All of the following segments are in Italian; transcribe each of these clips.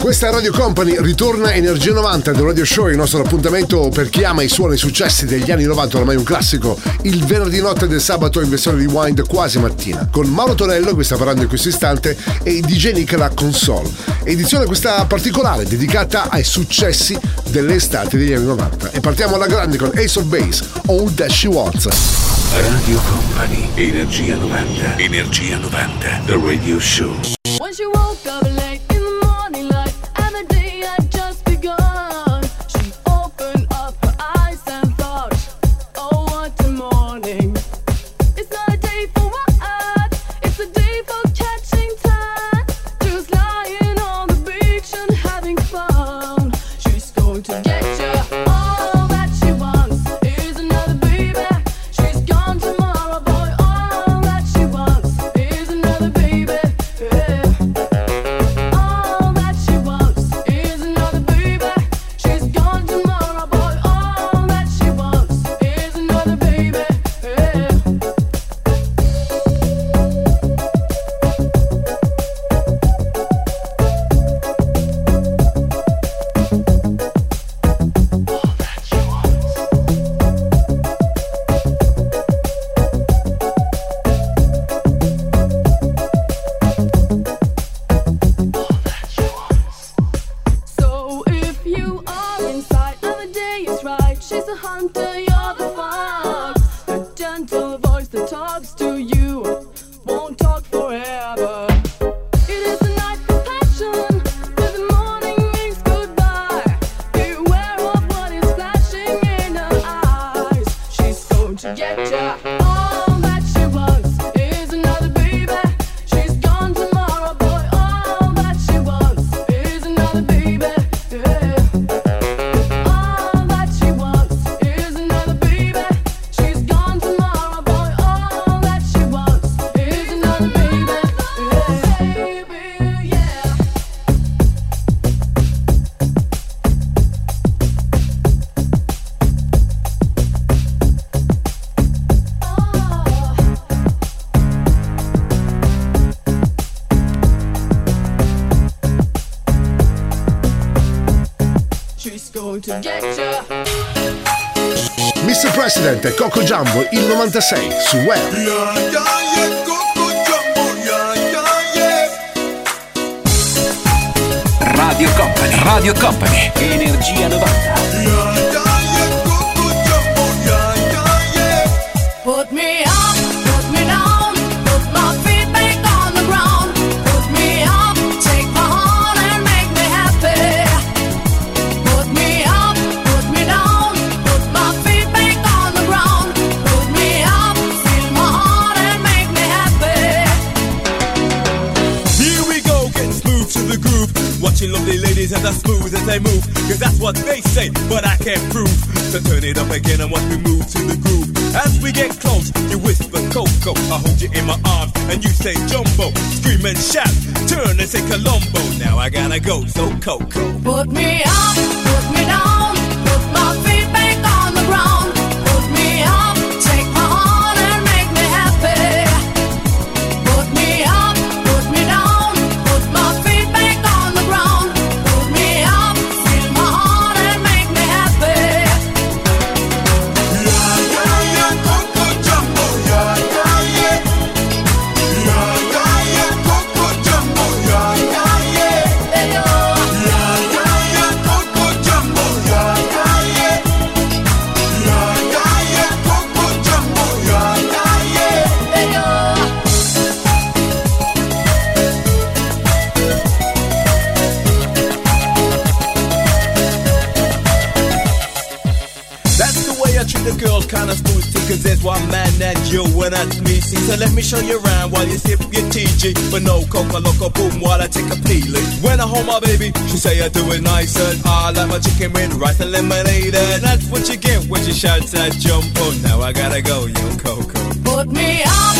Questa è Radio Company, ritorna Energia 90 del Radio Show, il nostro appuntamento per chi ama i suoni e i successi degli anni 90, ormai un classico, il venerdì notte del sabato in versione rewind quasi mattina, con Mauro Torello, che sta parlando in questo istante, e DJ Nick la console. Edizione questa particolare, dedicata ai successi delle estati degli anni 90. E partiamo alla grande con Ace of Base, All That She Wants. Radio Company, Energia 90. Energia 90. The Radio Show. When she woke up late Mr. President, Coco Jumbo, il 96, su Web. Radio Company, Radio Company, Energia 90. As smooth as they move. Cause that's what they say, but I can't prove. So turn it up again and watch me move to the groove. As we get close, you whisper Coco. I hold you in my arms and you say Jumbo. Scream and shout, turn and say Colombo. Now I gotta go, so Coco. Put me up, put me down, that's me. See, so let me show you around while you sip your TG. But no coca loco boom while I take a peeling. When I hold my baby, she say I do it nice and I like my chicken with rice and lemonade. And that's what you get when she shouts that jump. Oh, now I gotta go, yo, Coco. Put me up,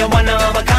you wanna overcome.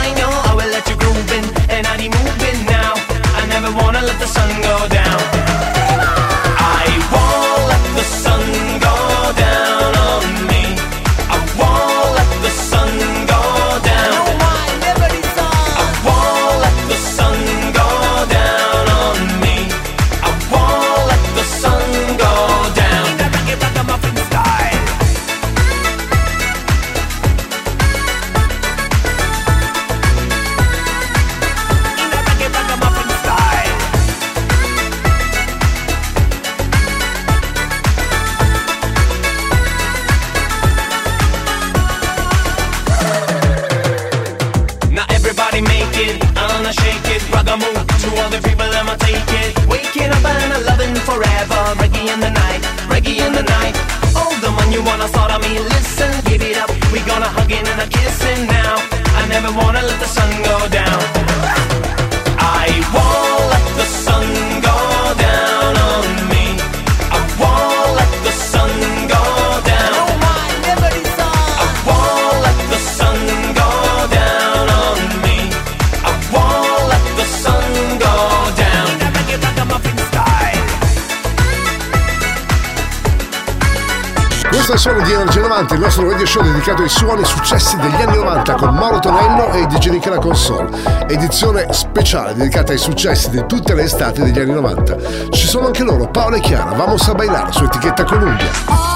i suoni successi degli anni 90 con Mauro Tonello e DJ Nicola Console, edizione speciale dedicata ai successi di tutte le estate degli anni 90. Ci sono anche loro, Paolo e Chiara, Vamos a bailar su etichetta Columbia.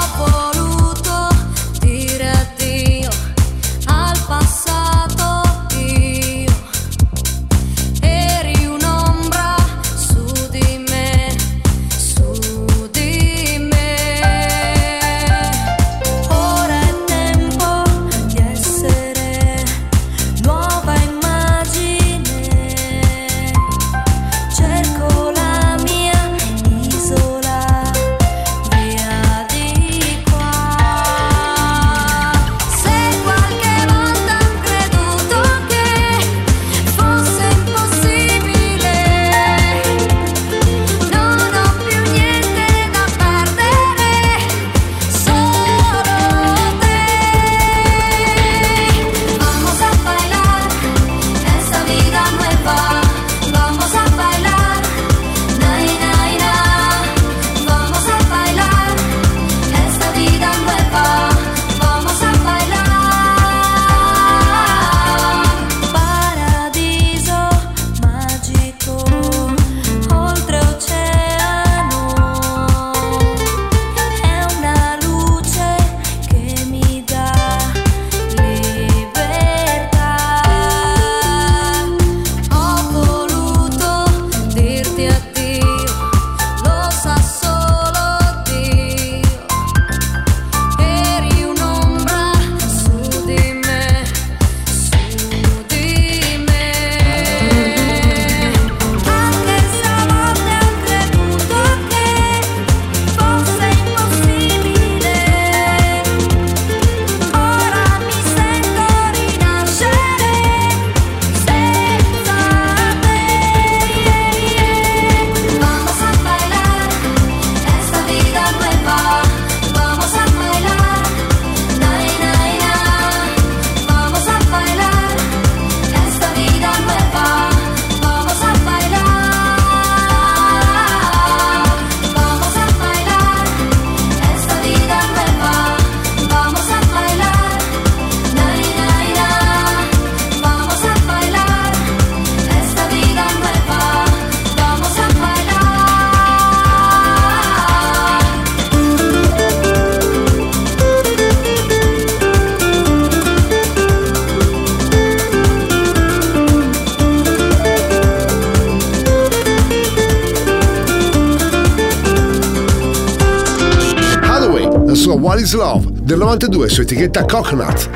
1992 su etichetta Coconut.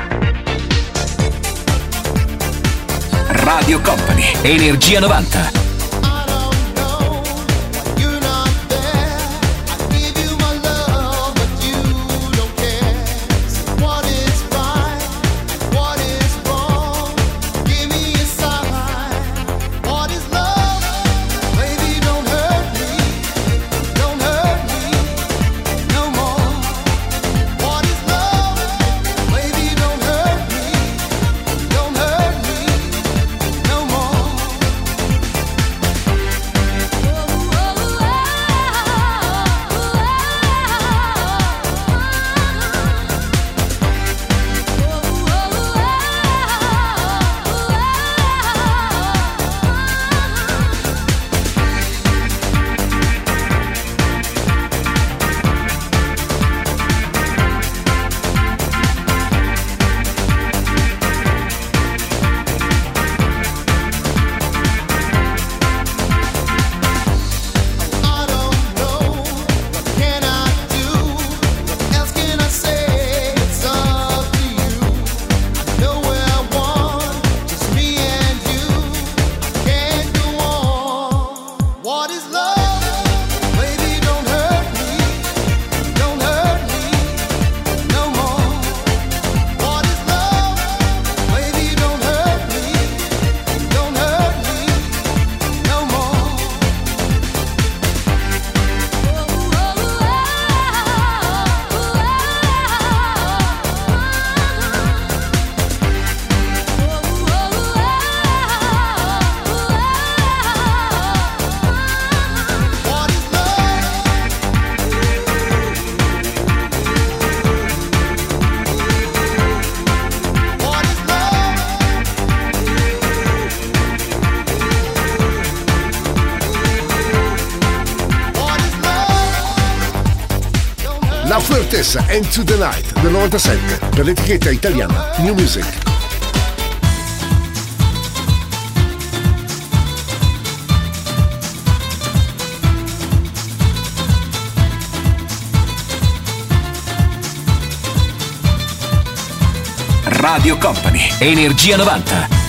Radio Company, Energia 90. La Fuertessa Into the Night del 97 per l'etichetta italiana New Music. Radio Company, Energia 90.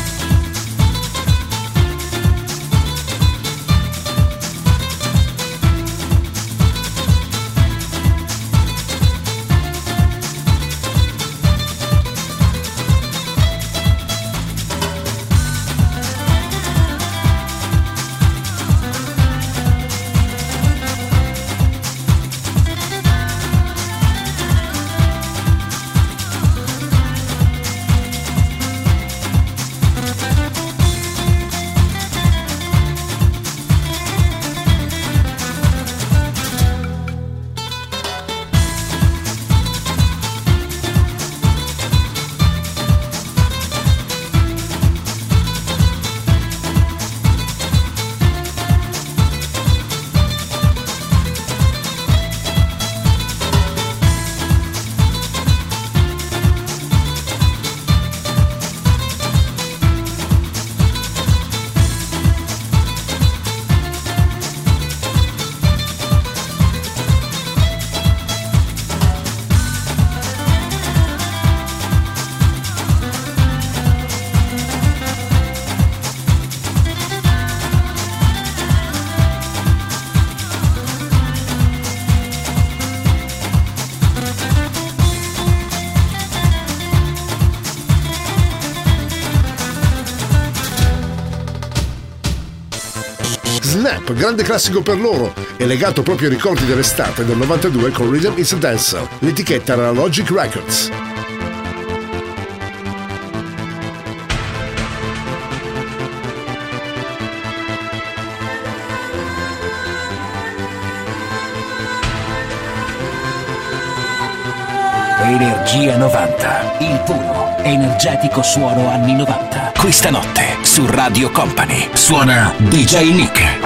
Grande classico per loro, è legato proprio ai ricordi dell'estate del 92 con Rhythm is a Dancer. L'etichetta era Logic Records. Energia 90, il puro, energetico suono anni 90. Questa notte su Radio Company suona DJ Nick.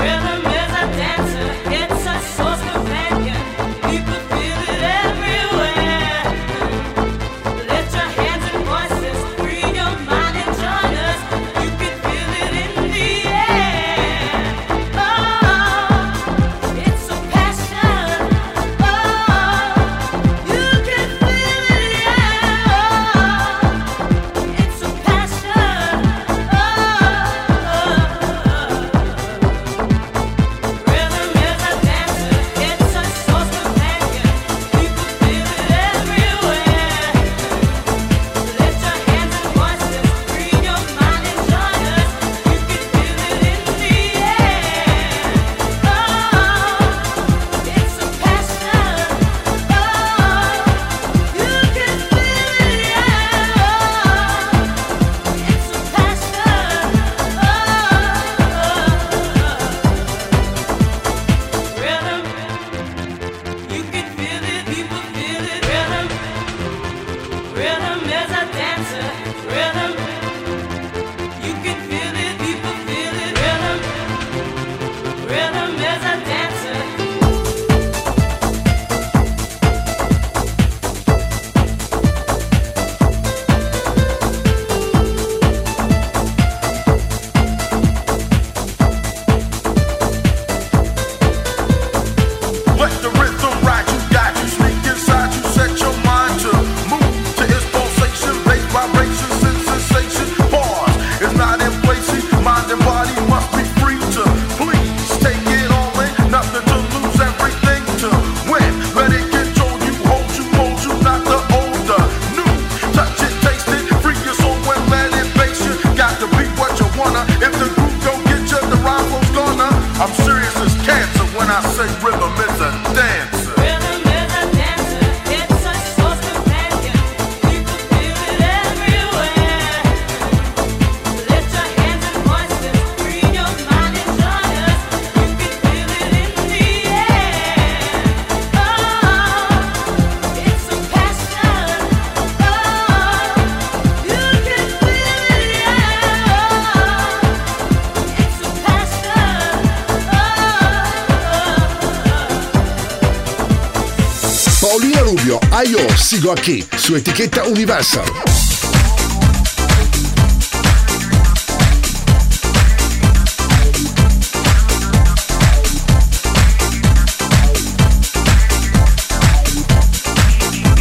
Sigo a chi? Su etichetta Universal.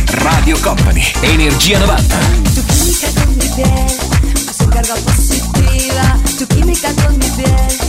Radio Company, Energia 90. Tu química con mi piel, azúcar va positiva, tu química con mi piel.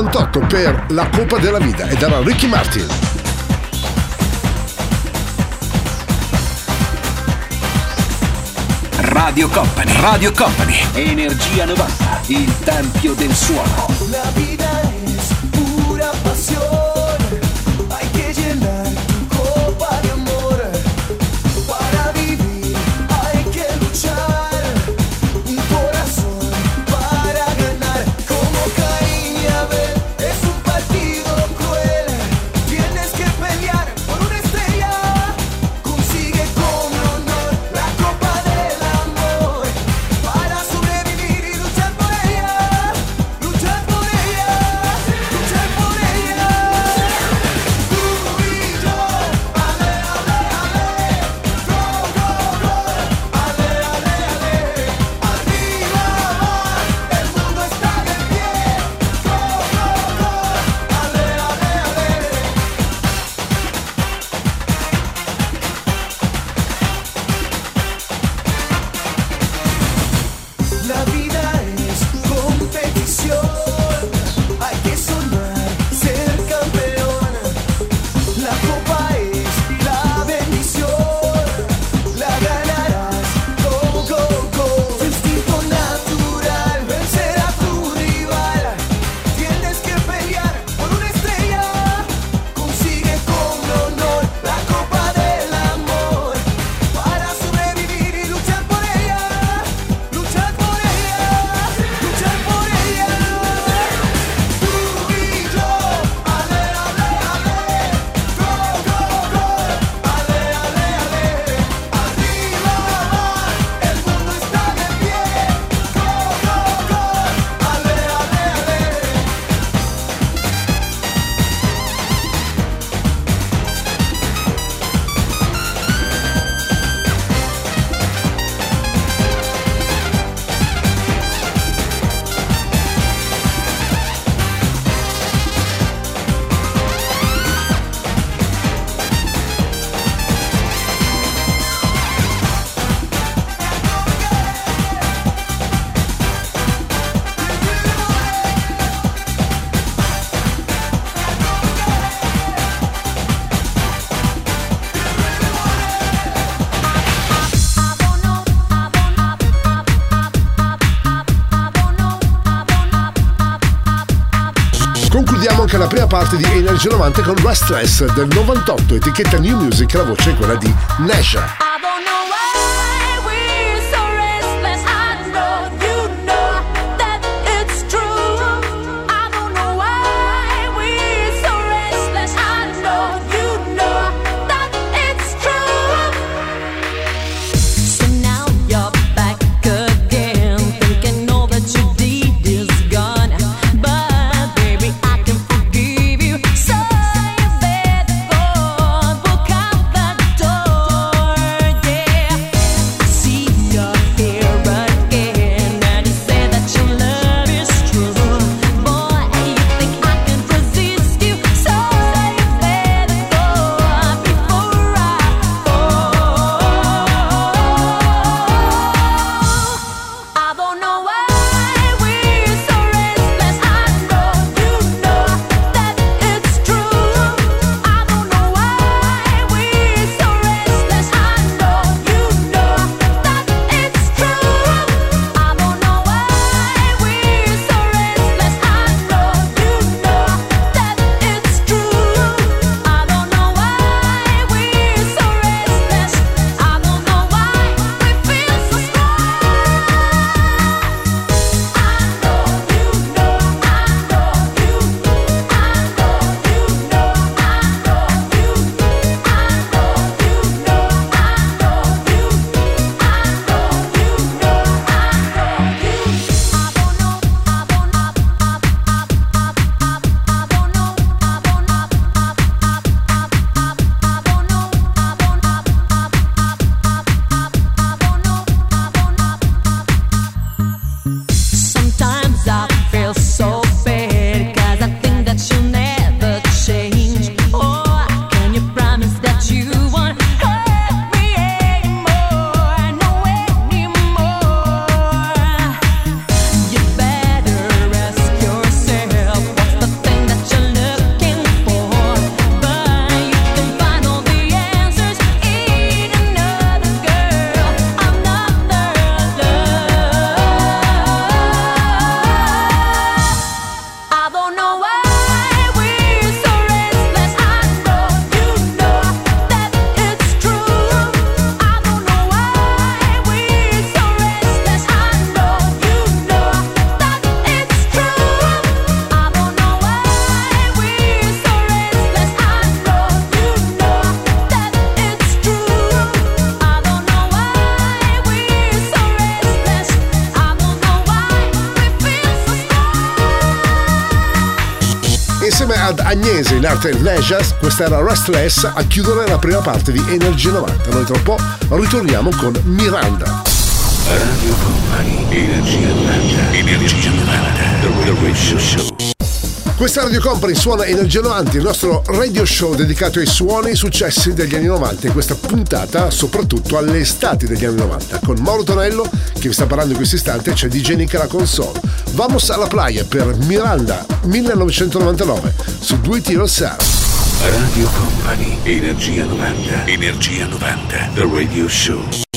98 per La Coppa della Vita e dalla Ricky Martin. Radio Company, Radio Company, Energia 90, il tempio del suono. anche la prima parte di Energy 90 con Restless del 98, etichetta New Music, la voce è quella di Nasha. Ad Agnese in arte Leisure, questa era Restless a chiudere la prima parte di Energy 90. Noi tra un po' ritorniamo con Miranda. Radio Company, Energia 90, Energia 90, The Radio Show. Questa Radio Company suona Energia 90, il nostro radio show dedicato ai suoni e successi degli anni 90 in questa puntata soprattutto alle estati degli anni 90 con Mauro Tonello che vi sta parlando in questo istante c'è DJ Nick la console. Vamos alla playa per Miranda 1999 su Do It Yourself. Radio Company, Energia 90, Energia 90, The Radio Show.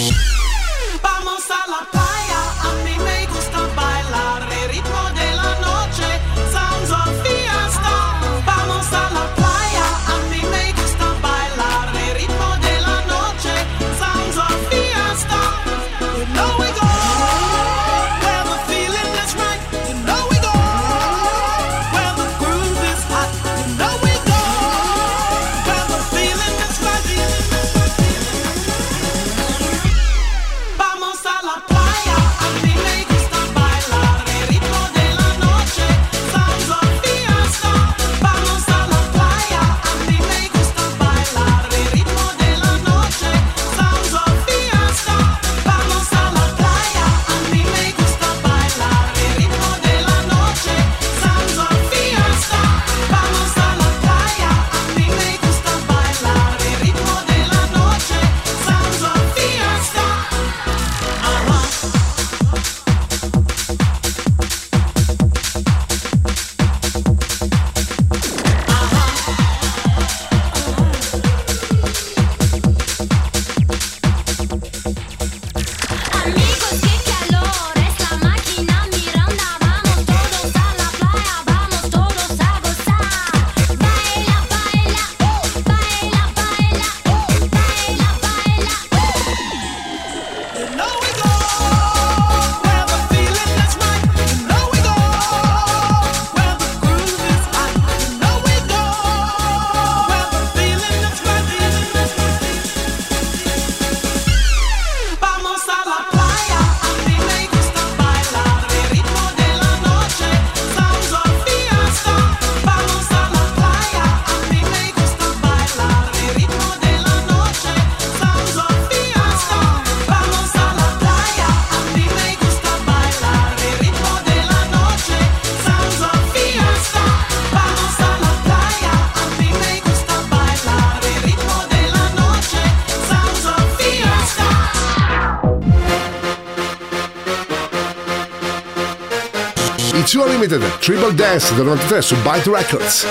Limited, Triple Dance del 93 su Byte Records.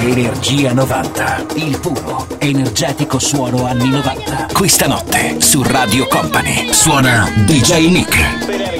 Energia 90, il puro, energetico suono anni 90. Questa notte su Radio Company suona DJ Nick.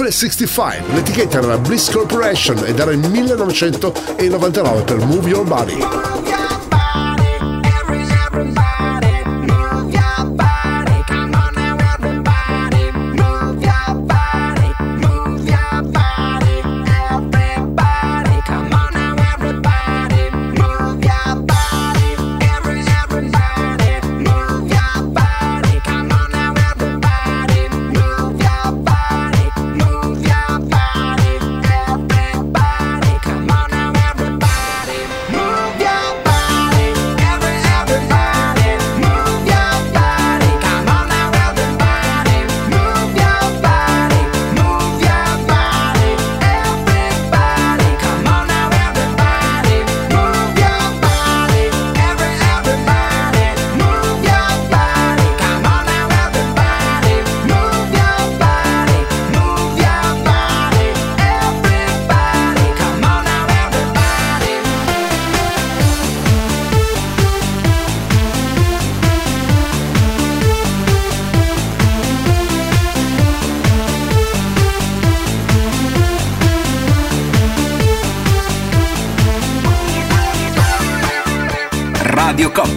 Rifle 65, l'etichetta era la Bliss Corporation ed era il 1999 per Move Your Body.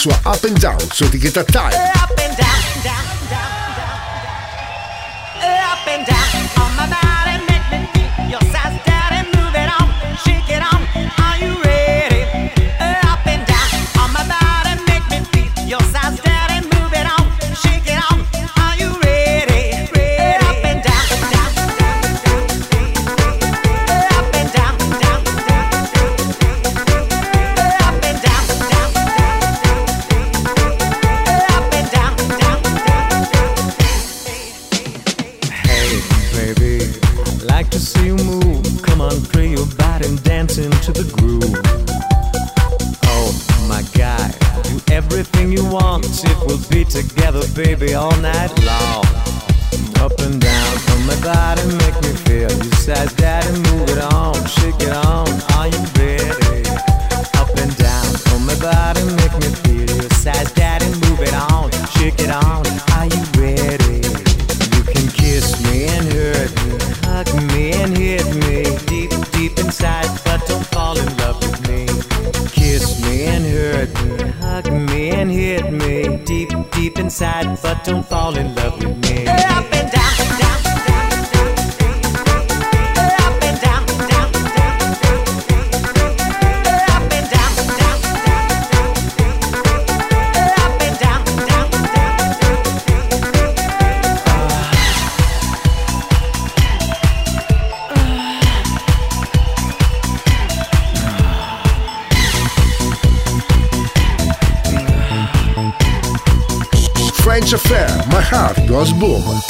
sua Up and Down su etichetta Time. Gosborra.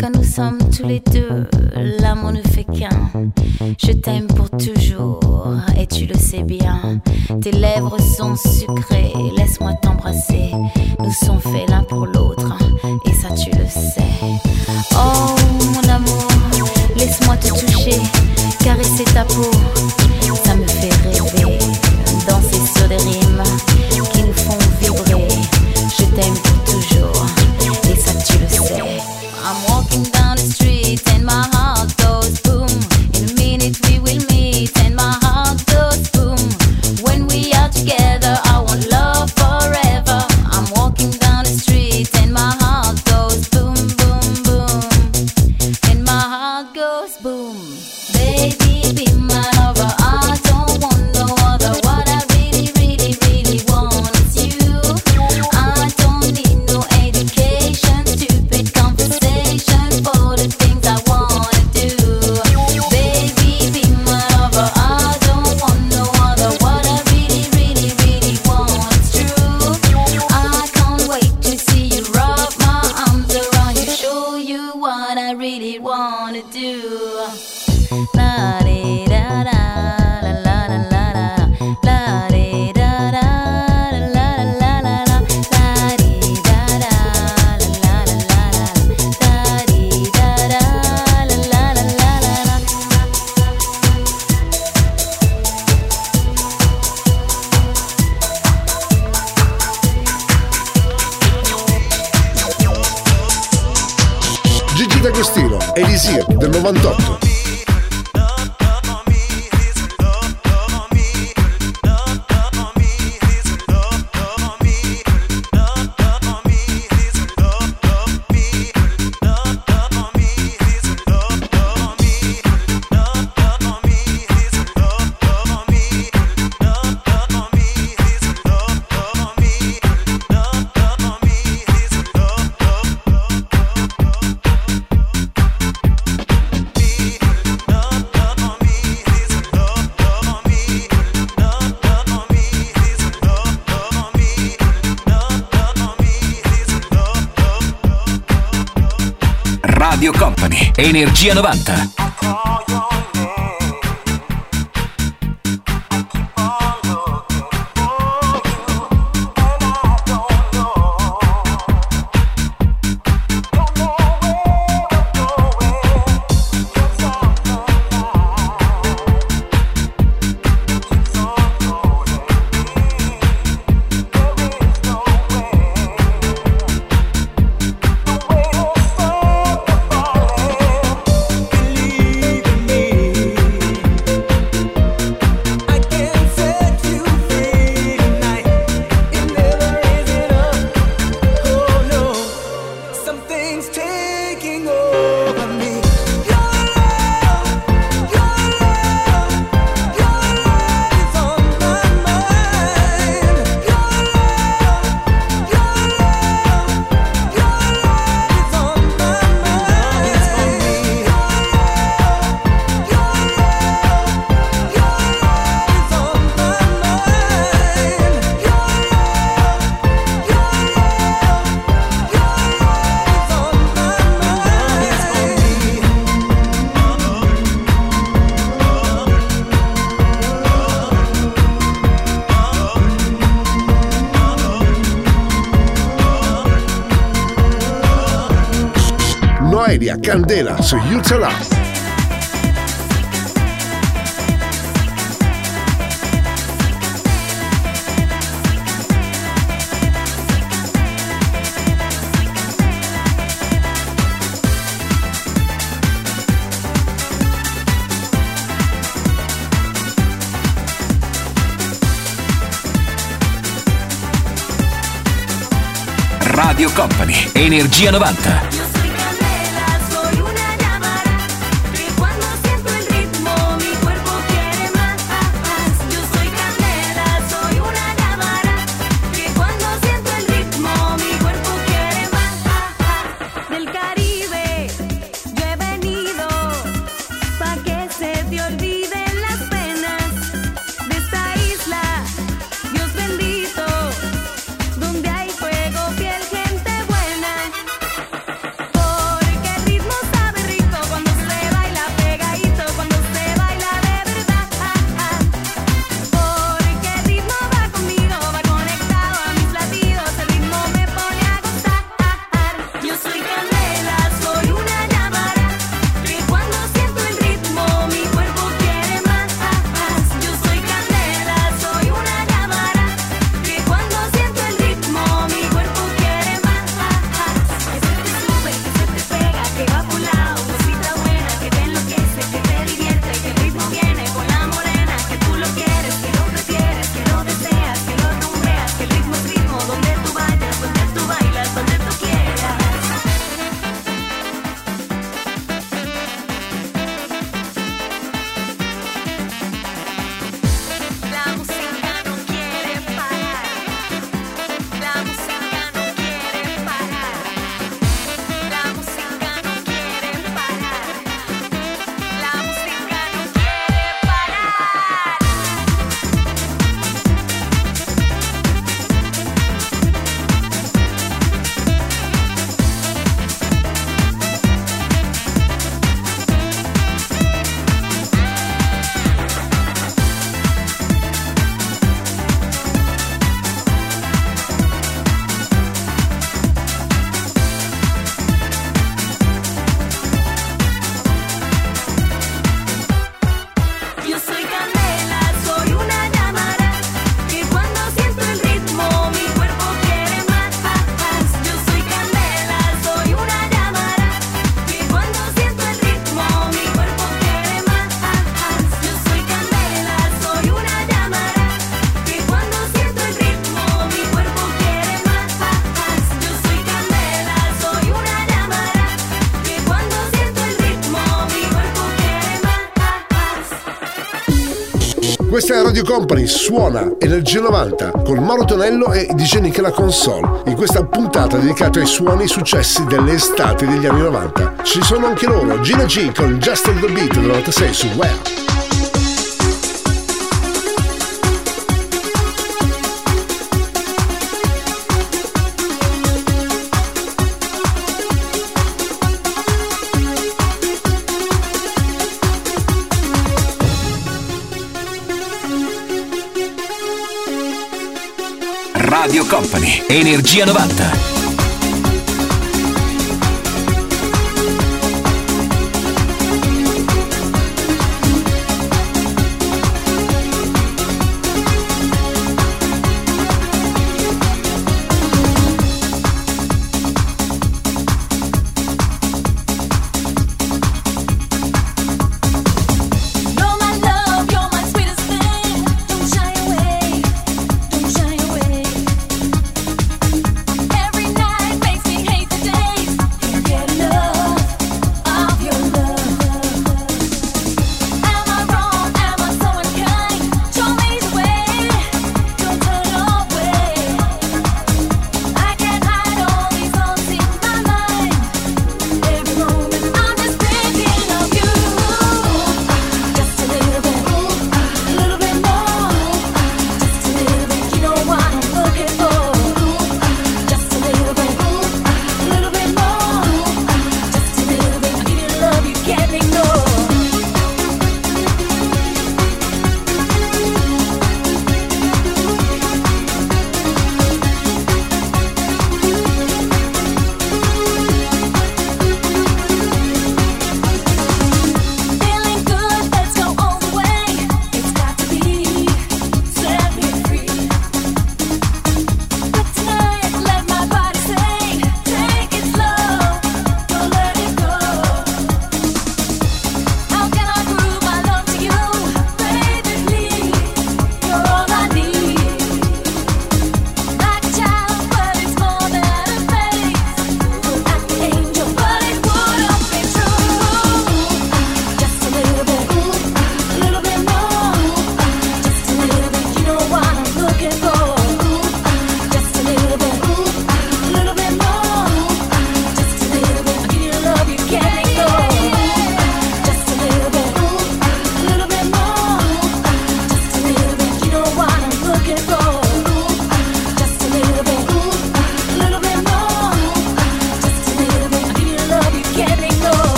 Quand nous sommes tous les deux, l'amour ne fait qu'un. Je t'aime pour toujours et tu le sais bien. Tes lèvres sont sucrées, laisse-moi t'embrasser. Nous sommes faits l'un pour l'autre et ça tu le sais. Oh mon amour, laisse-moi te toucher, caresser ta peau, ça me fait rêver. Danser sur des rimes qui nous font vibrer. Je t'aime edizione del 98. Energia 90. Candela su Yuzalab. Radio Company, Energia 90. Questa è Radio Company, suona Energia 90 con Mauro Tonello e DJ Nick la console. In questa puntata dedicata ai suoni successi dell'estate degli anni 90 ci sono anche loro, Gina G con Just the Beat 96 su Where. Energia 90.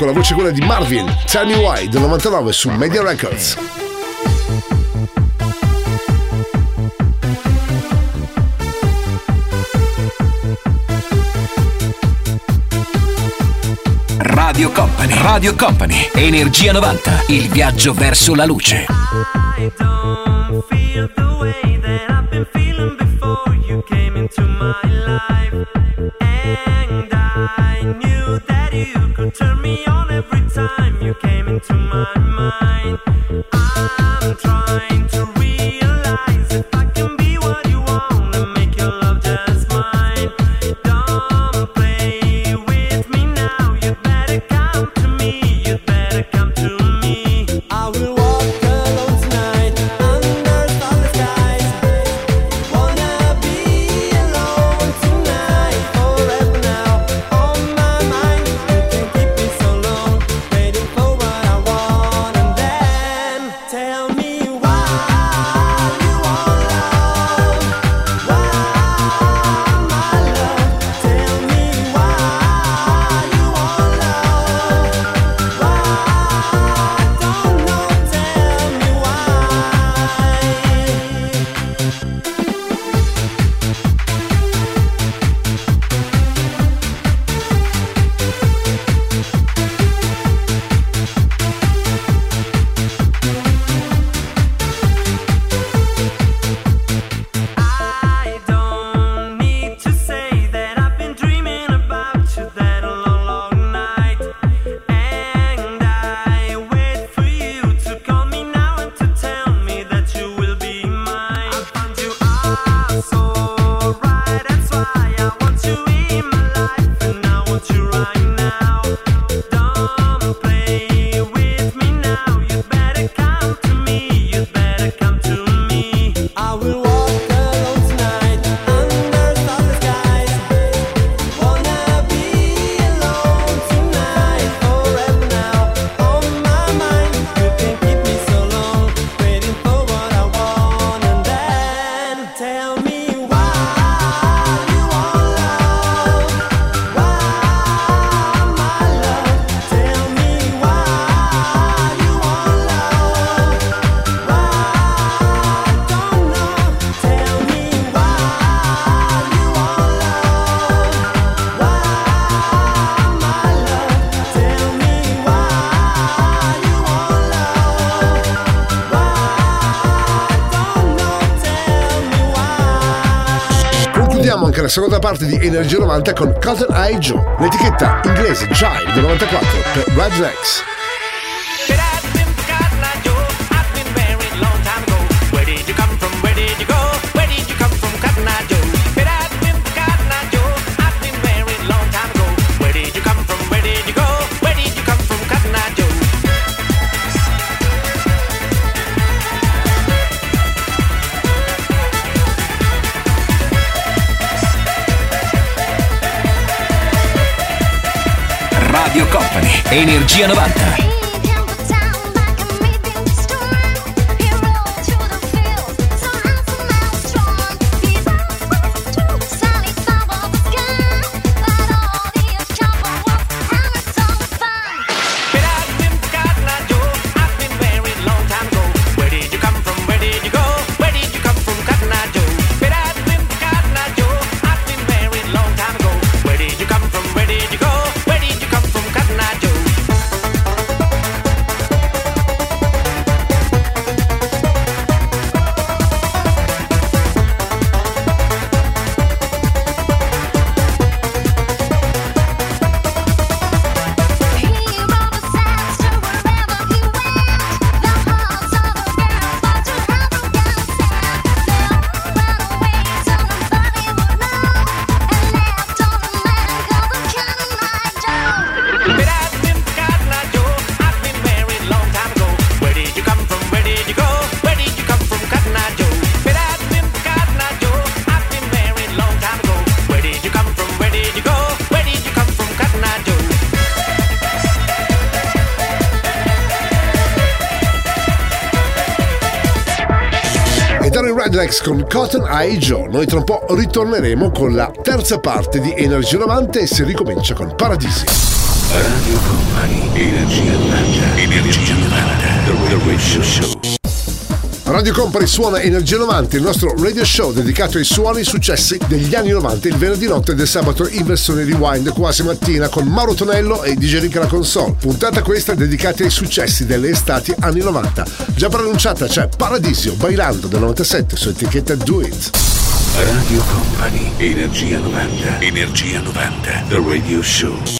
con la voce quella di Marvin, Tell Me Why del 99 su Media Records. Radio Company, Radio Company, Energia 90, il viaggio verso la luce. seconda parte di Energia 90 con Cotton Eye Joe, l'etichetta inglese Child 94 per Red Legs. Energia 90. Rex con Cotton Eye Joe. Noi tra un po' ritorneremo con la terza parte di Energia 90 e si ricomincia con Paradisi. Radio Company, Energia 90, Energia 90, The Radio Show. Radio Company suona Energia 90, il nostro radio show dedicato ai suoni successi degli anni 90, il venerdì notte e del sabato in versione rewind, quasi mattina con Mauro Tonello e DJ Rick alla console. Puntata questa dedicata ai successi delle estati anni 90. Già pronunciata c'è cioè Paradiso Bailando del 97 su etichetta Do It. Radio Company, Energia 90, Energia 90, The Radio Show.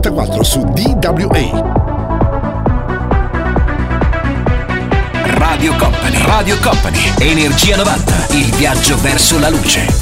1994 su DWA. Radio Company, Radio Company, Energia 90, il viaggio verso la luce.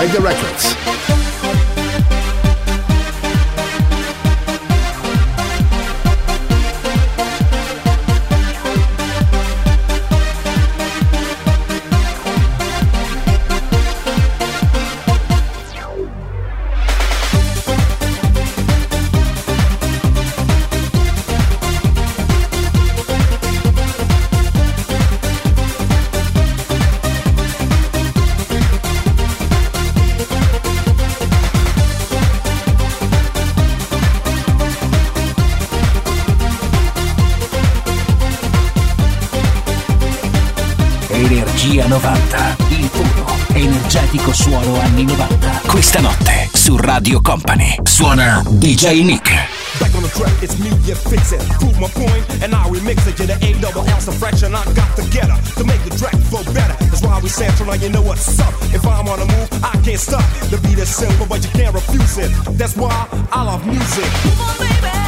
Make the record. Energia 90, il puro, energetico suono anni 90. Questa notte su Radio Company suona DJ Nick. Back on the track, it's me, you fix it. Prove my point, and I remix it. You're the A double L's a fraction. I got together to make the track feel better. That's why we sample, now you know what's up. If I'm on the move, I can't stop. The beat is simple, but you can't refuse it. That's why I love music. Come on, baby.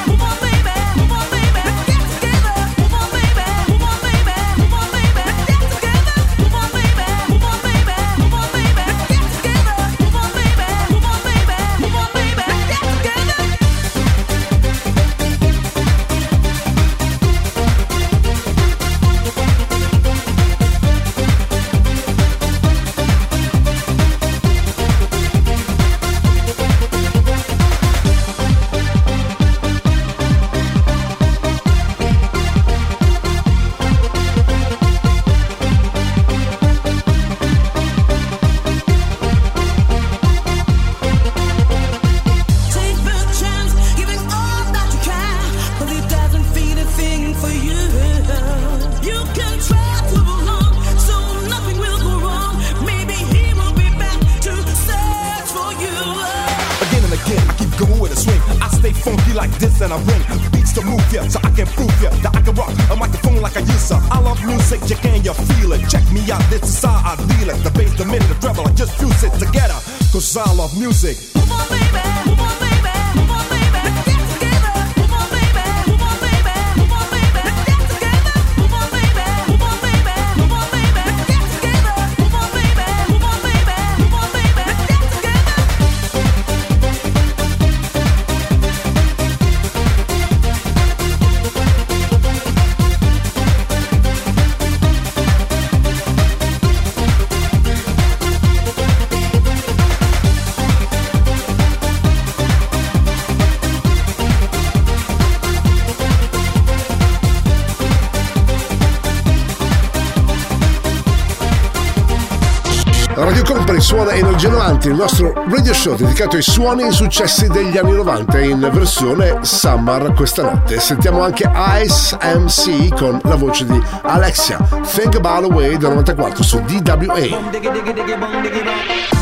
Viaggio 90, il nostro radio show dedicato ai suoni e ai successi degli anni 90 in versione summer questa notte. Sentiamo anche Ice MC con la voce di Alexia, Think About Away da 94 su DWA.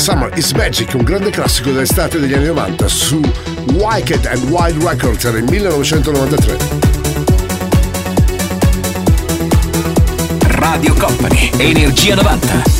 Summer is Magic, un grande classico dell'estate degli anni 90 su Wicked and Wild Records nel 1993. Radio Company, Energia 90.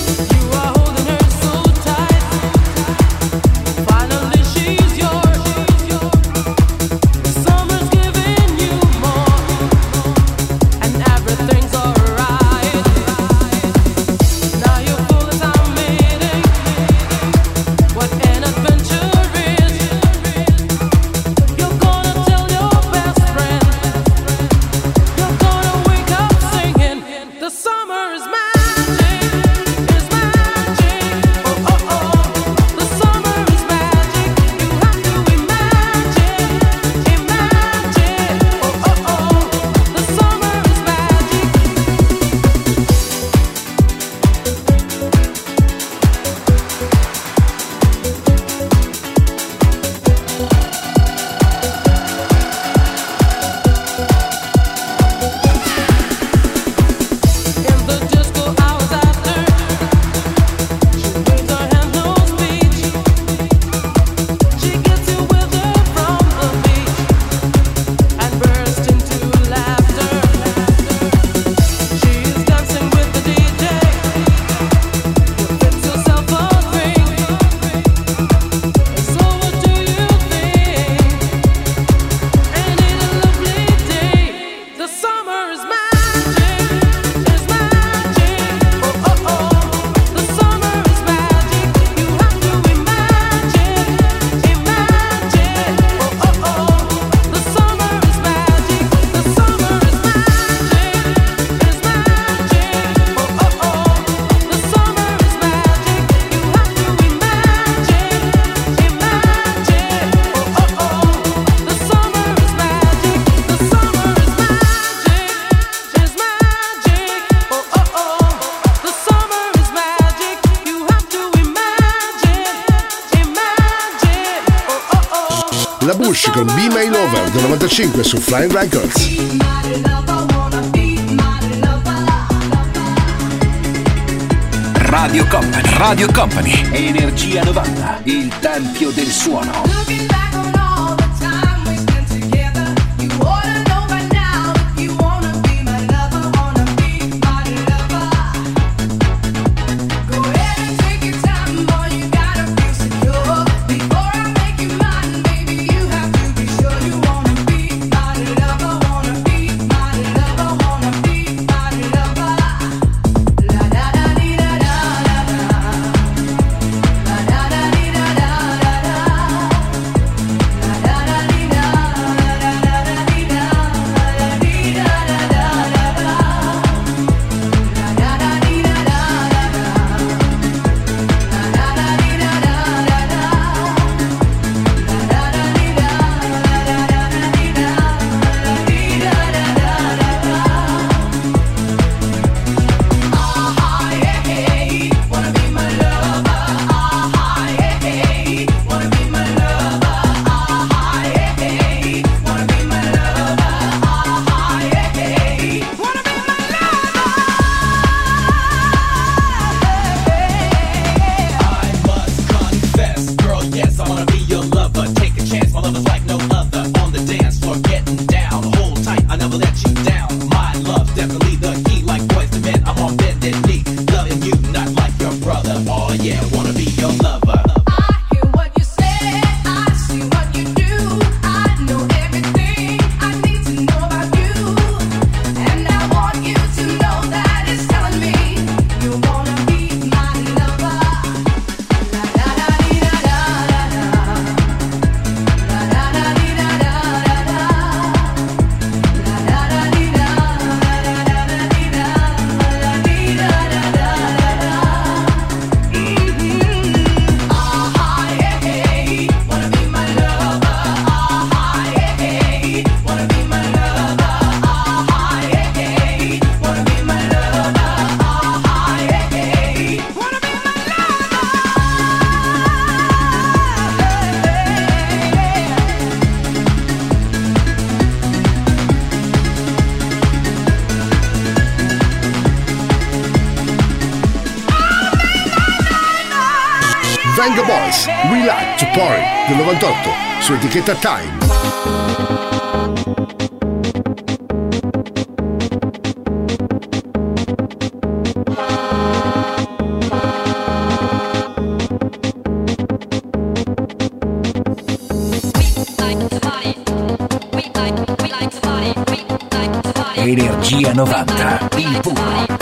105 su Flying Records. Radio Company, Radio Company, Energia 90, il tempio del suono. Venga Boys, We Like to Party del 98 su etichetta Time. Energia 90, il puro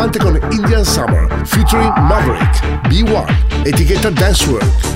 90 con Indian Summer featuring Maverick, B1, etichetta Dance World.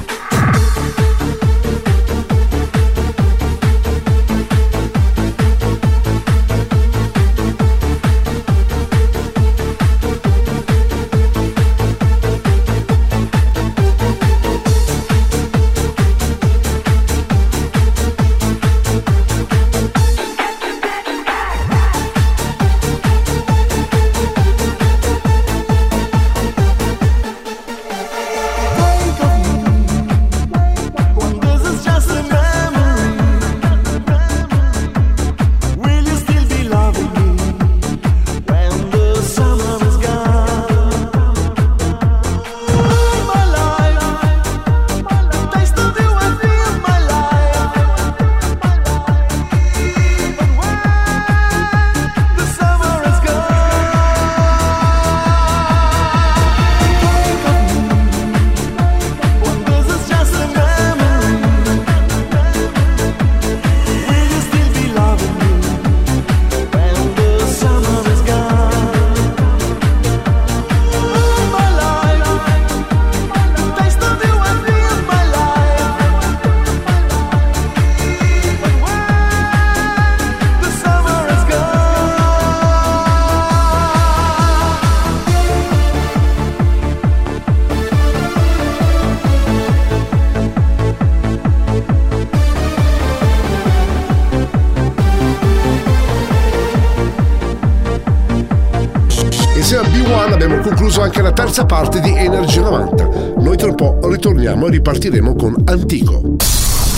Concluso anche la terza parte di Energia 90. Noi tra un po' ritorniamo e ripartiremo con Antico.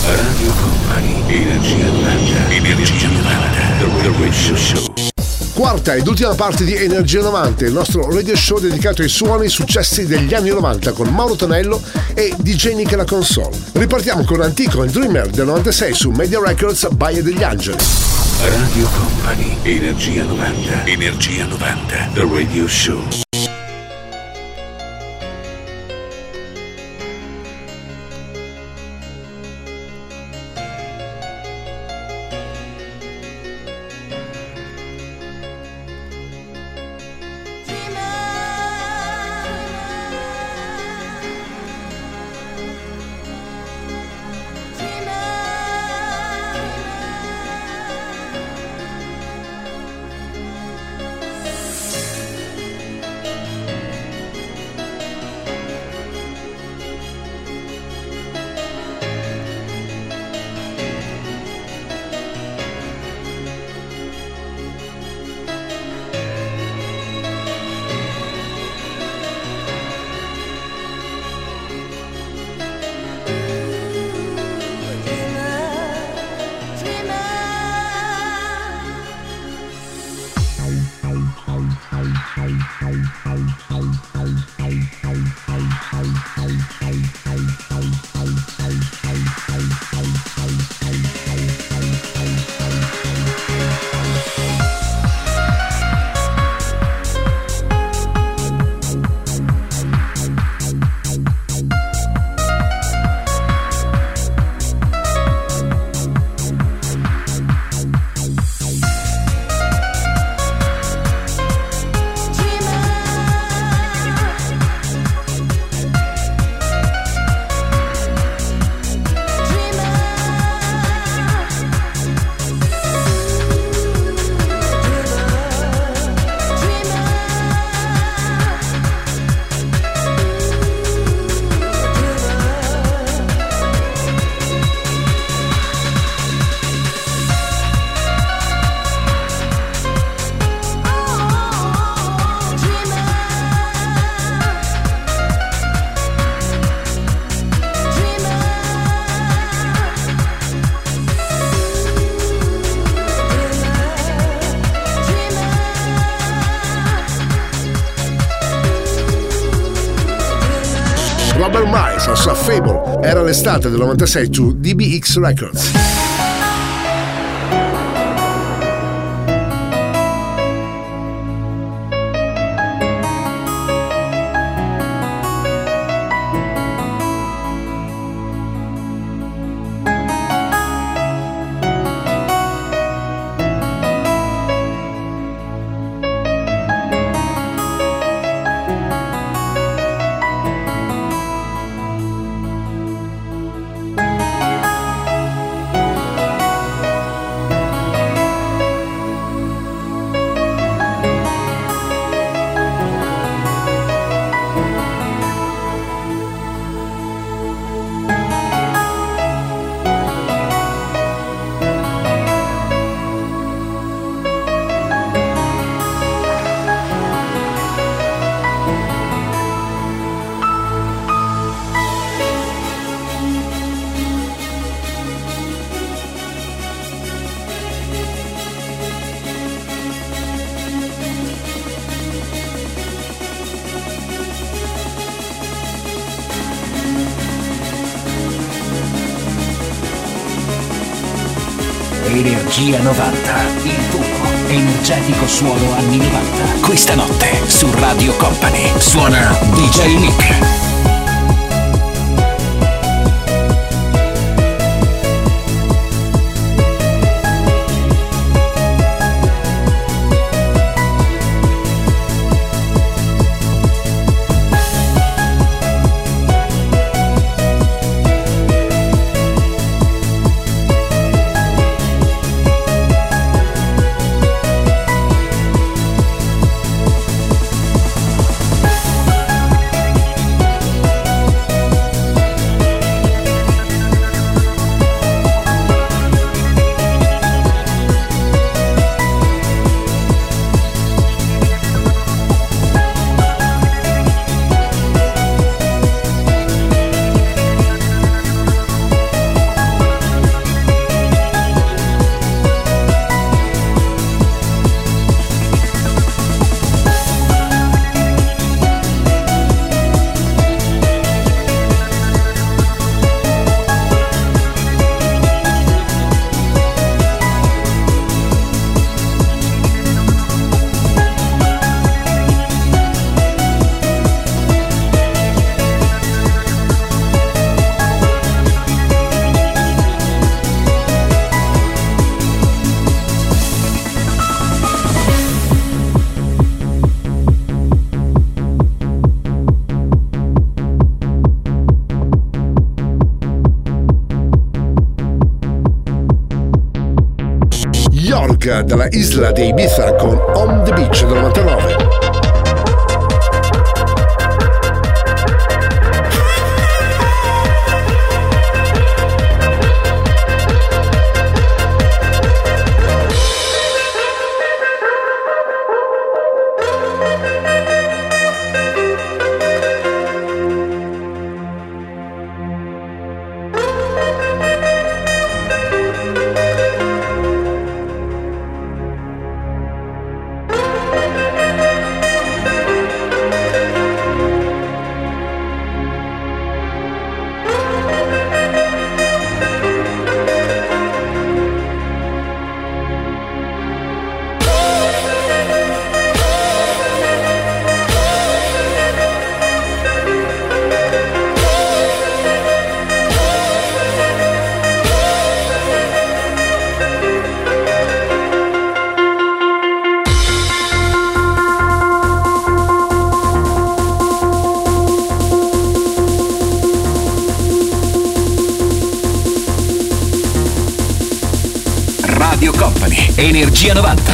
Radio Company, Energia 90, Energia 90, The Radio Show. Quarta ed ultima parte di Energia 90, il nostro radio show dedicato ai suoni e successi degli anni 90 con Mauro Tonello e DJ Nick alla console. Ripartiamo con Antico il Dreamer del 96 su Media Records Baia degli Angeli. Radio Company, Energia 90, Energia 90, The Radio Show. L'estate del 96 su DBX Records. Energia 90, il puro, energetico suono anni 90. Questa notte su Radio Company suona DJ Nick. Dalla isla dei Ibiza con On the Beach del 99. Energía 90.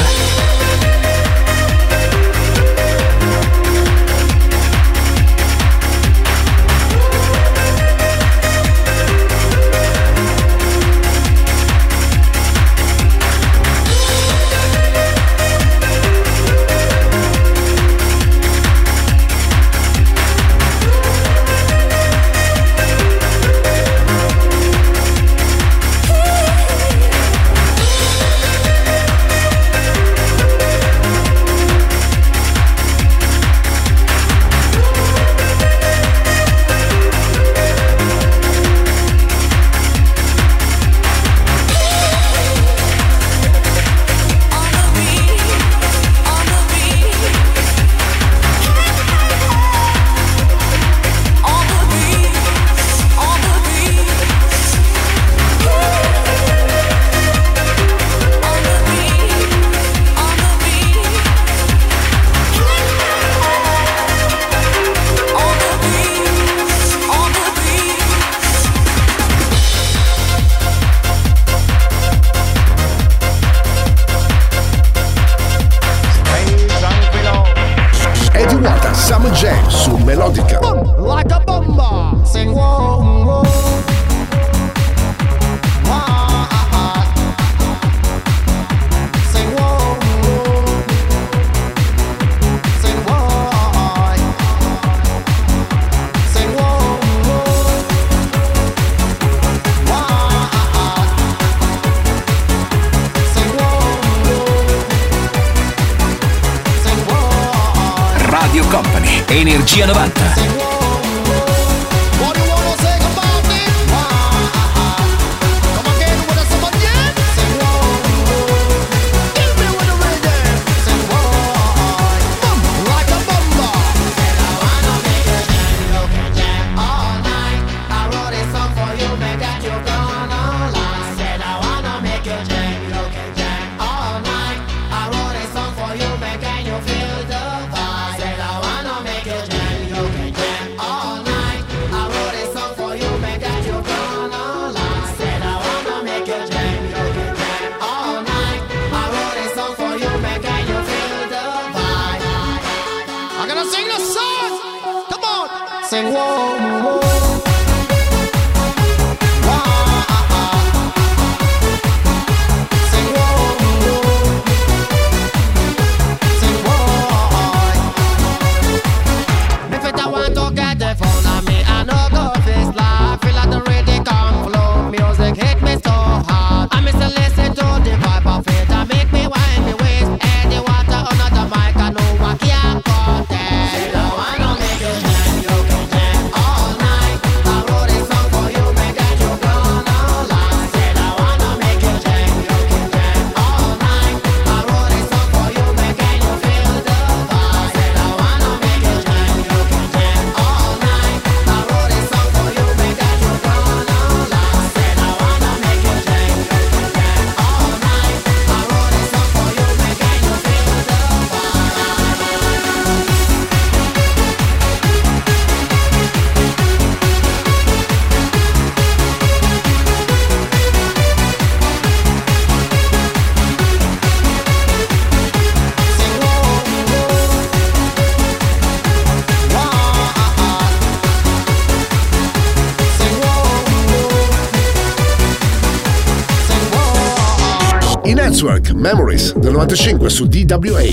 Memories del 95 su DWA.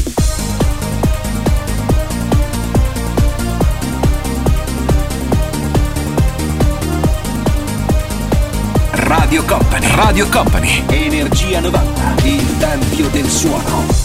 Radio Company, Radio Company, Energia 90, il tempio del suono.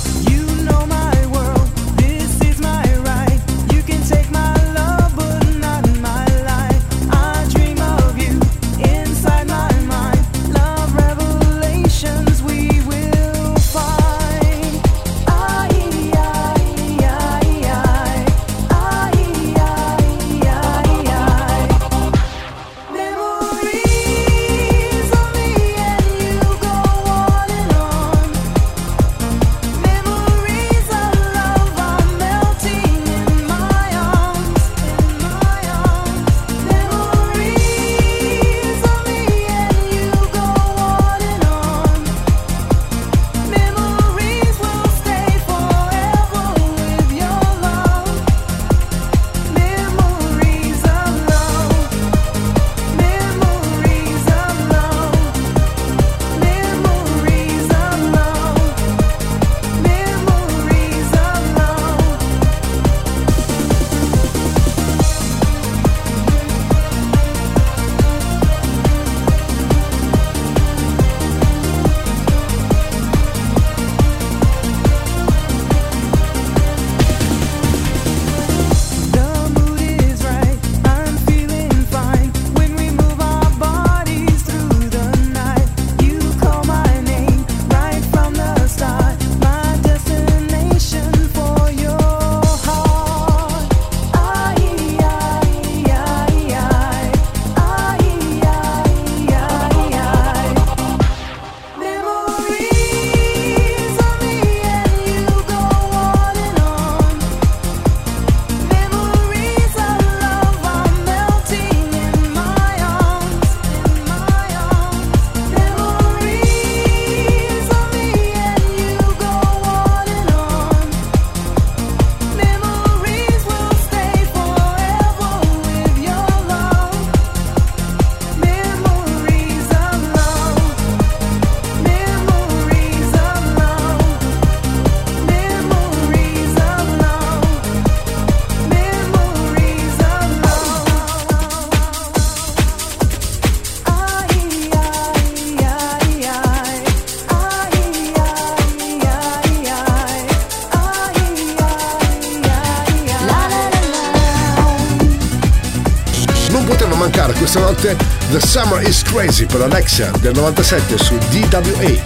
Summer is Crazy per Alexa del 97 su DWA.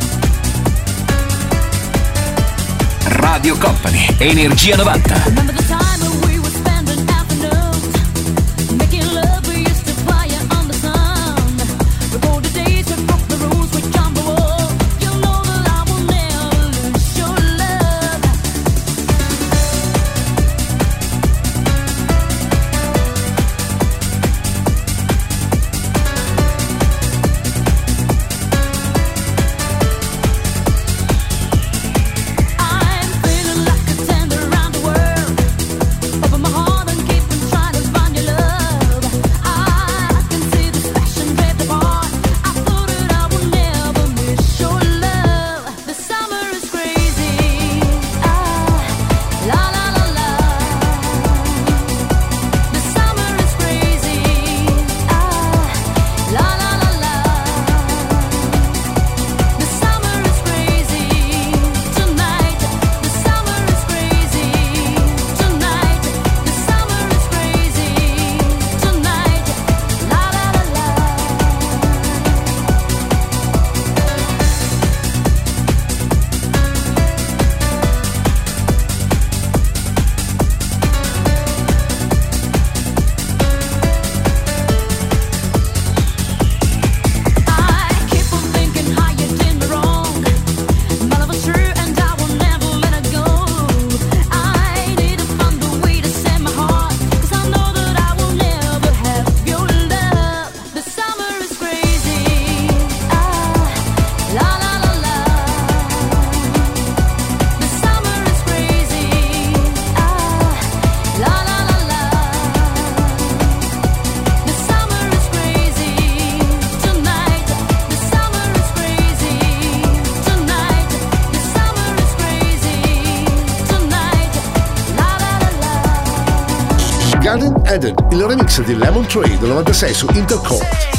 Radio Company, Energia 90. Eden, il remix di Lemon del 96 su Intercourt.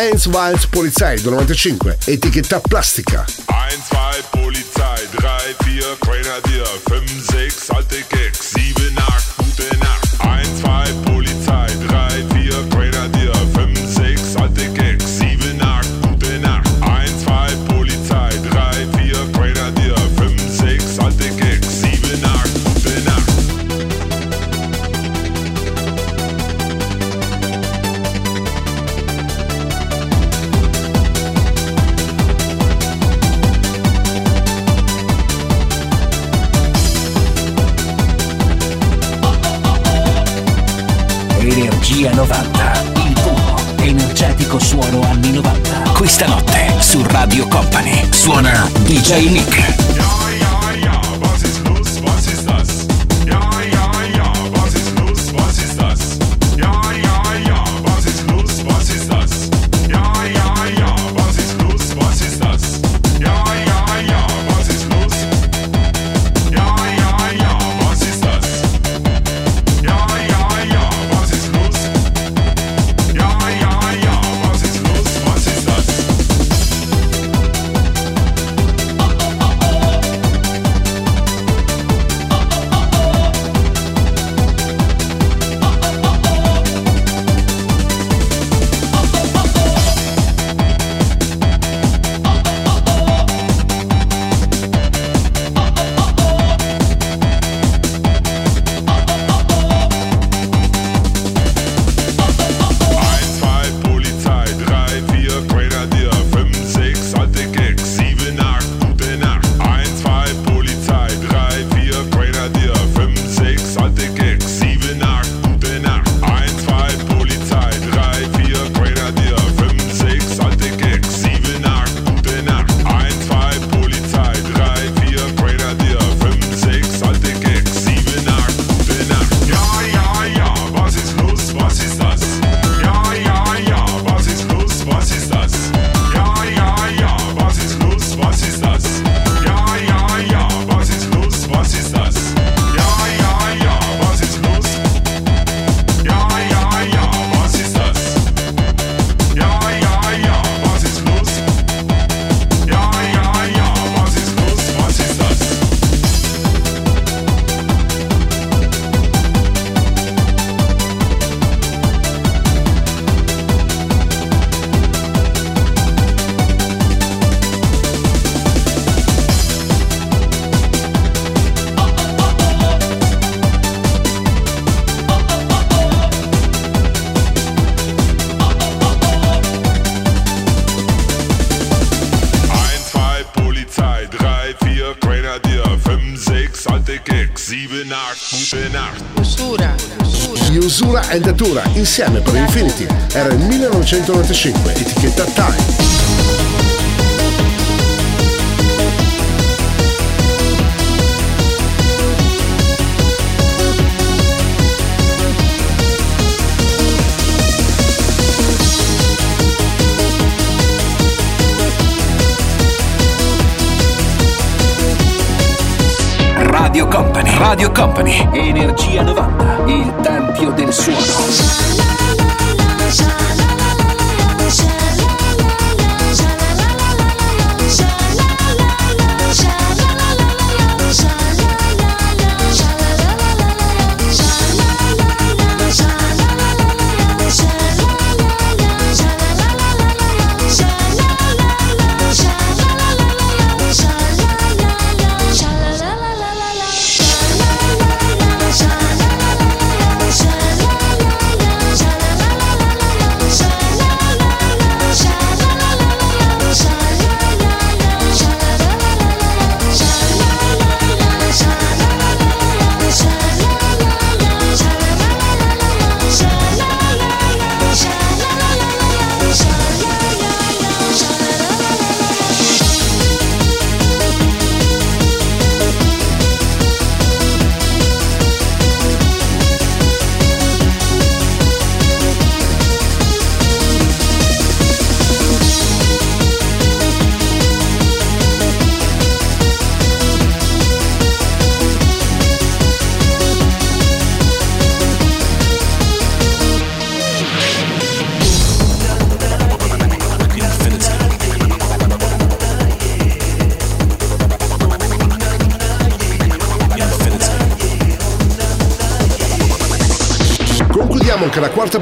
1, 2, Polizei 95, Etichetta Plastica. 1, 2, Polizei, 3, 4, Grenadier, 5, 6, alte Keks. Energia 90, il tuo energetico suono anni 90. Questa notte su Radio Company suona DJ Nick. 1995, etichetta Time. Radio Company, Radio Company, Energia 90, il tempio del suono.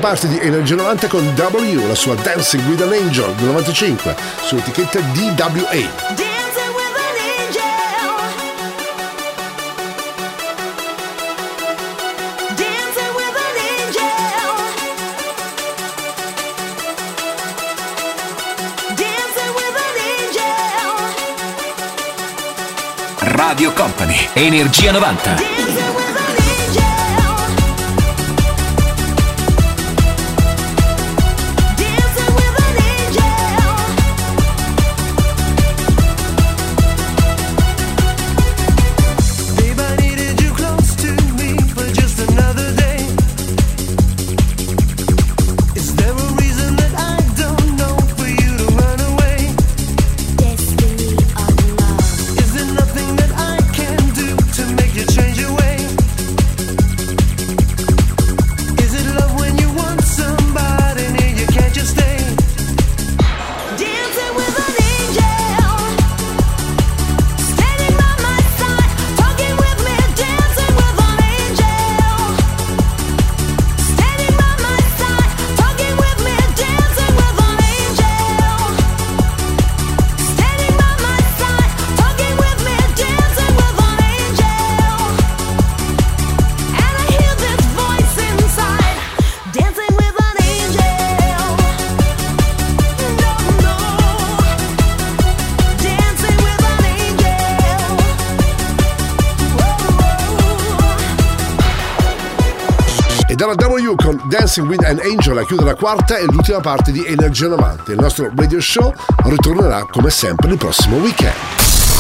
Parte di Energia 90 con W, la sua Dancing with an Angel del 95, su etichetta DWA. Radio Company, Energia 90. Dancing with an Angel a chiudere la quarta e l'ultima parte di Energia 90. Il nostro radio show ritornerà come sempre il prossimo weekend.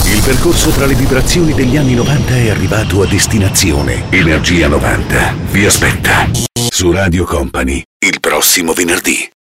Il percorso tra le vibrazioni degli anni 90 è arrivato a destinazione. Energia 90 vi aspetta su Radio Company il prossimo venerdì.